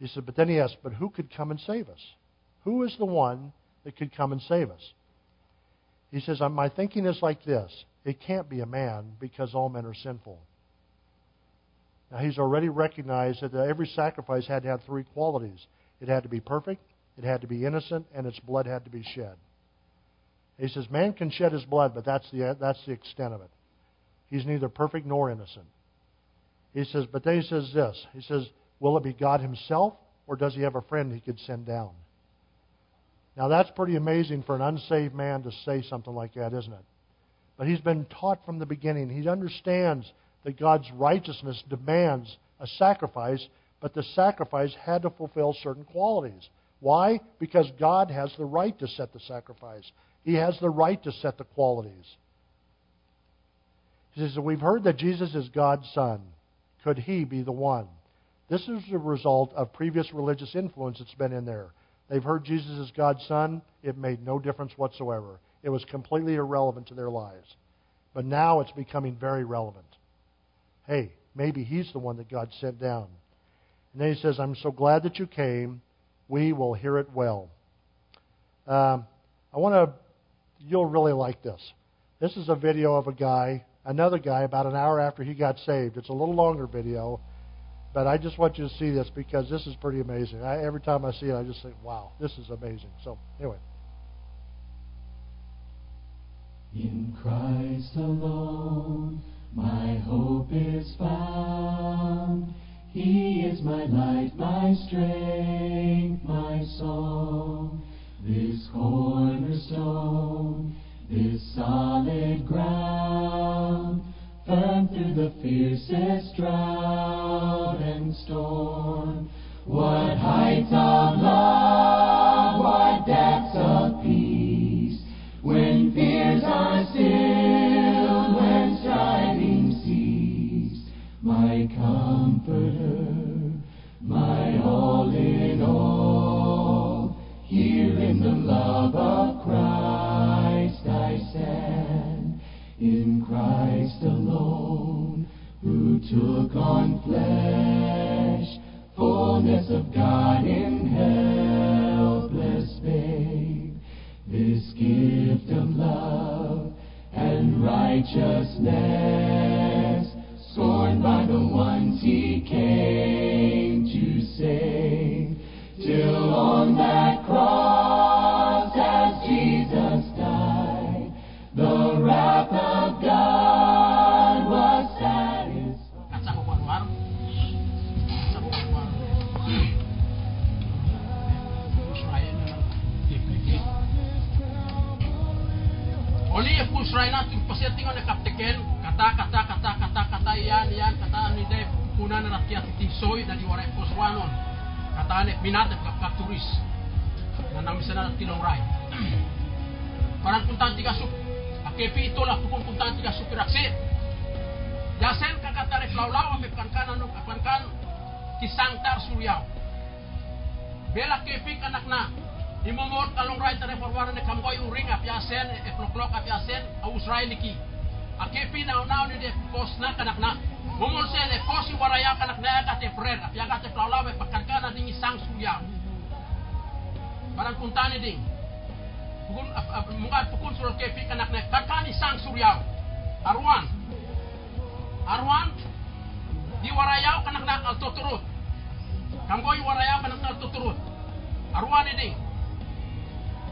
He said, But then he asked, But who could come and save us? Who is the one that could come and save us? He says, My thinking is like this it can't be a man because all men are sinful. Now, he's already recognized that every sacrifice had to have three qualities it had to be perfect, it had to be innocent, and its blood had to be shed. He says, Man can shed his blood, but that's the, that's the extent of it. He's neither perfect nor innocent. He says, but then he says this. He says, Will it be God Himself, or does He have a friend He could send down? Now, that's pretty amazing for an unsaved man to say something like that, isn't it? But he's been taught from the beginning. He understands that God's righteousness demands a sacrifice, but the sacrifice had to fulfill certain qualities. Why? Because God has the right to set the sacrifice. He has the right to set the qualities. He says, We've heard that Jesus is God's Son. Could He be the one? This is the result of previous religious influence that's been in there. They've heard Jesus is God's Son. It made no difference whatsoever. It was completely irrelevant to their lives. But now it's becoming very relevant. Hey, maybe He's the one that God sent down. And then He says, I'm so glad that you came. We will hear it well. Um, I want to, you'll really like this. This is a video of a guy, another guy, about an hour after he got saved. It's a little longer video. But I just want you to see this because this is pretty amazing. I, every time I see it, I just think, wow, this is amazing. So, anyway. In Christ alone, my hope is found. He is my light, my strength, my song. This cornerstone, this solid ground through the fiercest drought and storm. What heights of love, what depths of peace, when fears are stilled, when striving cease, my comforter, took on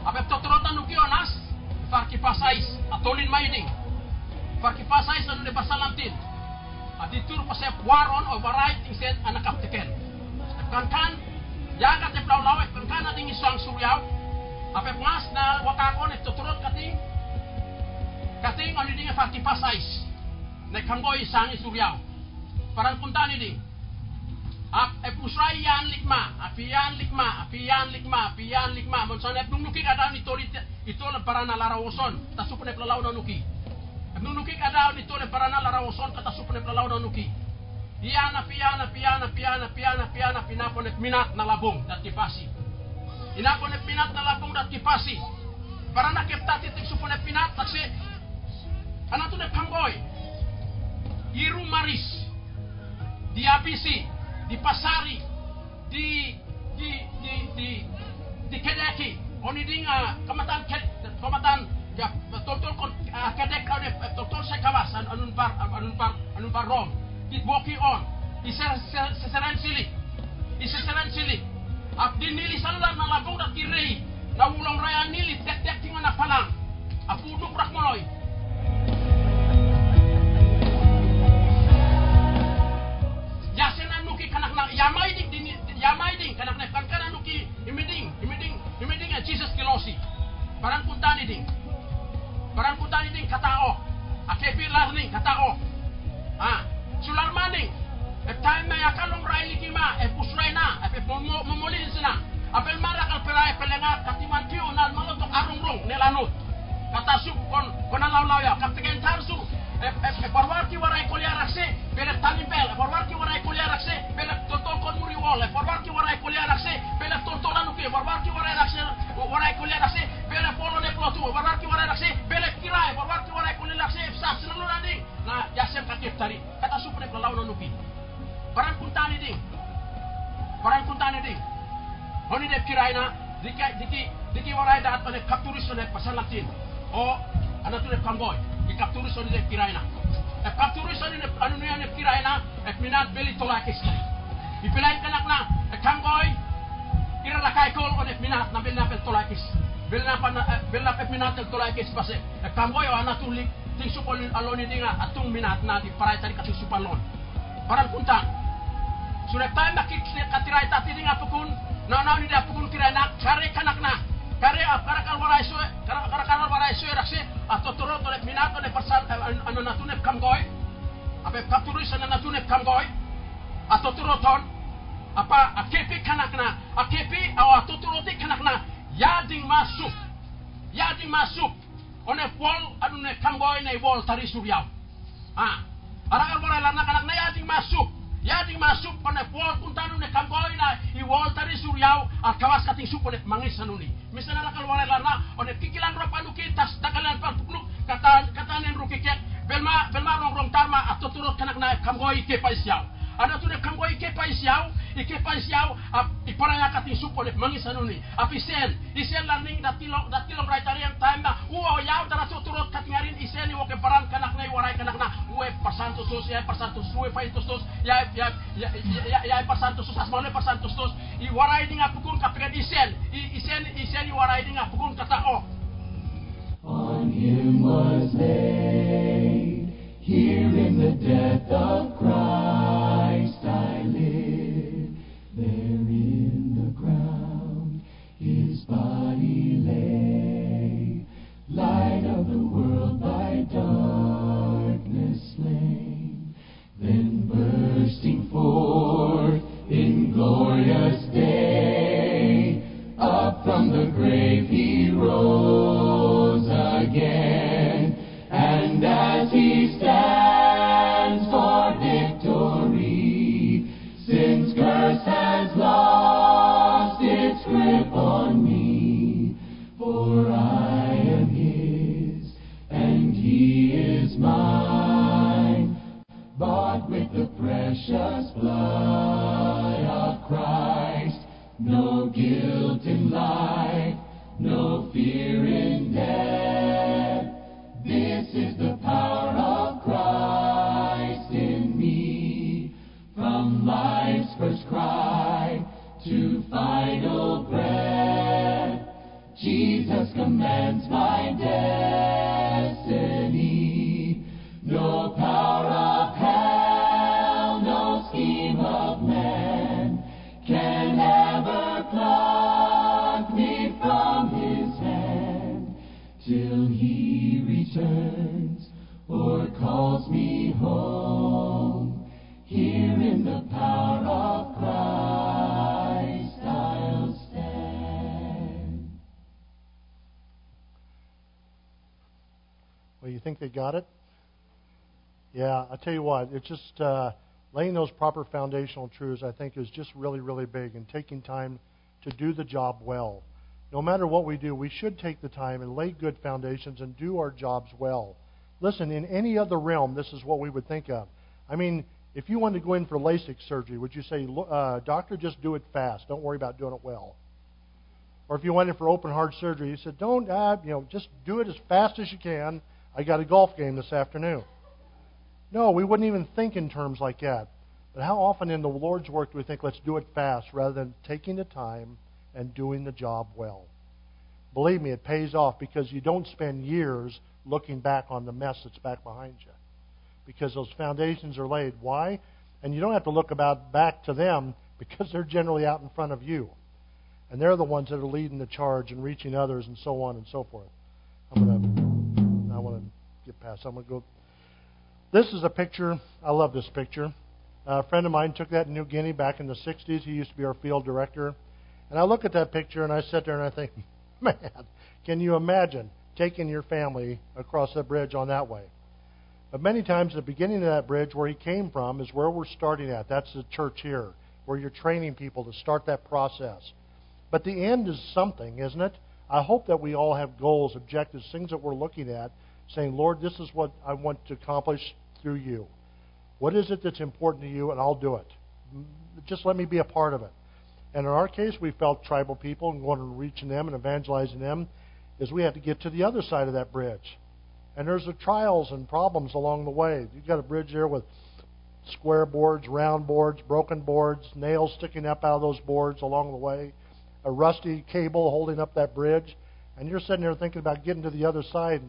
avy totorontany ko anasy farikipasa izy ataon'iny mainigny farikipasa izy anone basalam teny tur toro waron boaron ovaray igny anak anakapitekel kankan yaka te plaulao e kankan ady igny soang suriao avy nas na wakakon e totorot kating kating aniding dinge farikipasa izy ne kango isang suriao parang kuntani ding. Epusraian eh, likma, afian likma, afian likma, afian likma. Monsana ep nungnuki kada ni toli itole parana larawoson, tasupune plalau na nuki. Ep nungnuki kada ni tole parana larawoson, tasupune plalau na nuki. Iana piana piana piana piana piana pinapon ep minat na labong dat kipasi. Inapon minat na labong dat kipasi. Parana keptati tik supon ep minat taksi. Anatun ep hamboy. Iru maris. Diabisi. ABC, di di di di di di Kedeki, oni dinga kamatan kamatan Ya, totol kon akadek ane totol sa kawas an anun par anun par anun par rom. It walking on. Isa seseran sili. Isa seseran sili. Ap dinili salular na labong na kirei. Na ulong raya nili tek tek tingan na palang. Apu duk rak moloy. Yasen kanak na yamay ding ding yamay ding kanak na kan kana nuki imiding imiding imiding a Jesus kilosi. Parang kuntani ding. Parang kuntani ding katao. Akepi learning katao. Ah, sular maning. E time ya kalong rai likima e pusrena e pe momolin sina. Apel mara kal perai pelenga katiman tiu nal malotok arung rung nelanut. Kata sup kon kon alaw law ya kaptegen tarsu e e parwar ki warai They got it? Yeah, I tell you what, it's just uh, laying those proper foundational truths. I think is just really, really big, and taking time to do the job well. No matter what we do, we should take the time and lay good foundations and do our jobs well. Listen, in any other realm, this is what we would think of. I mean, if you wanted to go in for LASIK surgery, would you say, uh, "Doctor, just do it fast. Don't worry about doing it well"? Or if you went in for open heart surgery, you said, don't, uh, you know, just do it as fast as you can. I got a golf game this afternoon. No, we wouldn't even think in terms like that. But how often in the Lord's work do we think, let's do it fast rather than taking the time and doing the job well? Believe me, it pays off because you don't spend years looking back on the mess that's back behind you. Because those foundations are laid. Why? And you don't have to look about back to them because they're generally out in front of you. And they're the ones that are leading the charge and reaching others and so on and so forth. Get past. I'm going to go. This is a picture. I love this picture. A friend of mine took that in New Guinea back in the 60s. He used to be our field director. And I look at that picture and I sit there and I think, man, can you imagine taking your family across that bridge on that way? But many times, the beginning of that bridge, where he came from, is where we're starting at. That's the church here, where you're training people to start that process. But the end is something, isn't it? I hope that we all have goals, objectives, things that we're looking at, saying, Lord, this is what I want to accomplish through you. What is it that's important to you, and I'll do it. Just let me be a part of it. And in our case, we felt tribal people and going and reaching them and evangelizing them is we had to get to the other side of that bridge. And there's the trials and problems along the way. You've got a bridge there with square boards, round boards, broken boards, nails sticking up out of those boards along the way, a rusty cable holding up that bridge, and you're sitting there thinking about getting to the other side.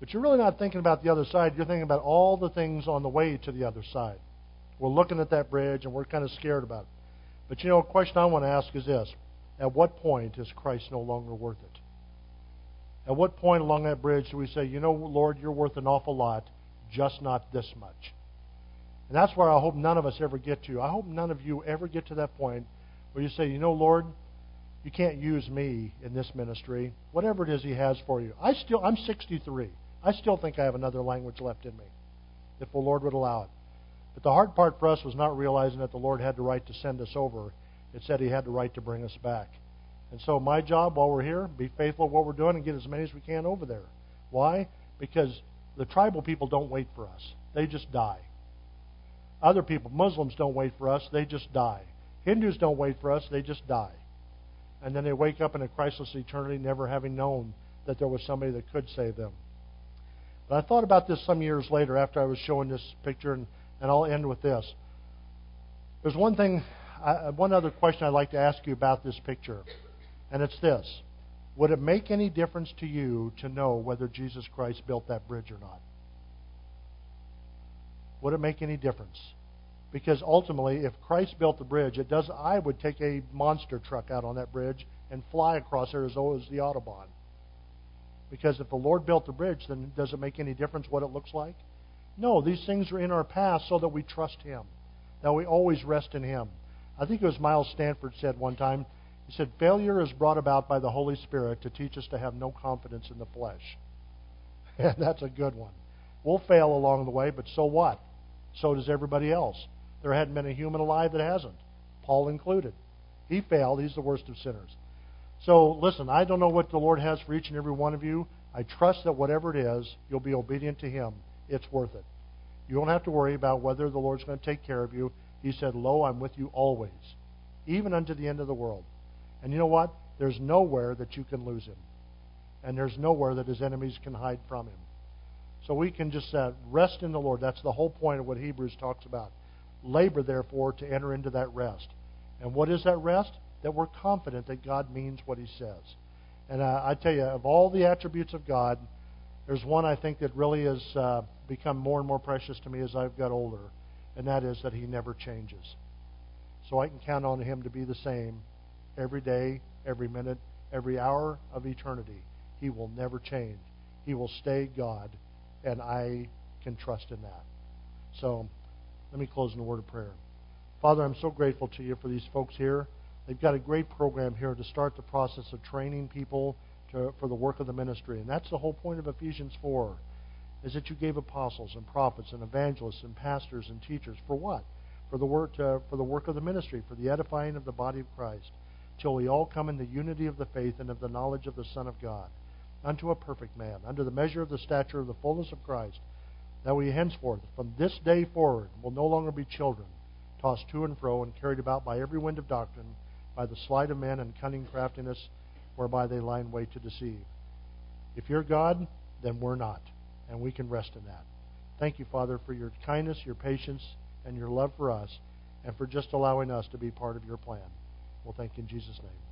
But you're really not thinking about the other side. You're thinking about all the things on the way to the other side. We're looking at that bridge and we're kind of scared about it. But you know, a question I want to ask is this At what point is Christ no longer worth it? At what point along that bridge do we say, you know, Lord, you're worth an awful lot, just not this much? And that's where I hope none of us ever get to. I hope none of you ever get to that point where you say, you know, Lord, you can't use me in this ministry. Whatever it is He has for you. I still, I'm 63. I still think I have another language left in me, if the Lord would allow it. But the hard part for us was not realizing that the Lord had the right to send us over. It said He had the right to bring us back. And so my job while we're here, be faithful to what we're doing and get as many as we can over there. Why? Because the tribal people don't wait for us. They just die. Other people, Muslims don't wait for us, they just die. Hindus don't wait for us, they just die. And then they wake up in a Christless eternity never having known that there was somebody that could save them. But I thought about this some years later after I was showing this picture, and, and I'll end with this. There's one thing, I, one other question I'd like to ask you about this picture. And it's this Would it make any difference to you to know whether Jesus Christ built that bridge or not? Would it make any difference? Because ultimately, if Christ built the bridge, it does. I would take a monster truck out on that bridge and fly across there as the autobahn. Because if the Lord built the bridge, then does it make any difference what it looks like? No, these things are in our past so that we trust Him, that we always rest in Him. I think it was Miles Stanford said one time he said, Failure is brought about by the Holy Spirit to teach us to have no confidence in the flesh. And that's a good one. We'll fail along the way, but so what? So does everybody else. There hadn't been a human alive that hasn't, Paul included. He failed. He's the worst of sinners. So, listen, I don't know what the Lord has for each and every one of you. I trust that whatever it is, you'll be obedient to Him. It's worth it. You don't have to worry about whether the Lord's going to take care of you. He said, Lo, I'm with you always, even unto the end of the world. And you know what? There's nowhere that you can lose him. And there's nowhere that his enemies can hide from him. So we can just uh, rest in the Lord. That's the whole point of what Hebrews talks about. Labor, therefore, to enter into that rest. And what is that rest? That we're confident that God means what he says. And uh, I tell you, of all the attributes of God, there's one I think that really has uh, become more and more precious to me as I've got older, and that is that he never changes. So I can count on him to be the same every day, every minute, every hour of eternity. He will never change. He will stay God, and I can trust in that. So let me close in a word of prayer. Father, I'm so grateful to you for these folks here. They've got a great program here to start the process of training people to, for the work of the ministry. And that's the whole point of Ephesians 4, is that you gave apostles and prophets and evangelists and pastors and teachers. For what? For the work, to, for the work of the ministry, for the edifying of the body of Christ till we all come in the unity of the faith and of the knowledge of the Son of God, unto a perfect man, under the measure of the stature of the fullness of Christ, that we henceforth, from this day forward, will no longer be children, tossed to and fro and carried about by every wind of doctrine, by the sleight of men and cunning craftiness whereby they lie in wait to deceive. If you're God, then we're not, and we can rest in that. Thank you, Father, for your kindness, your patience, and your love for us, and for just allowing us to be part of your plan. We'll thank you in Jesus' name.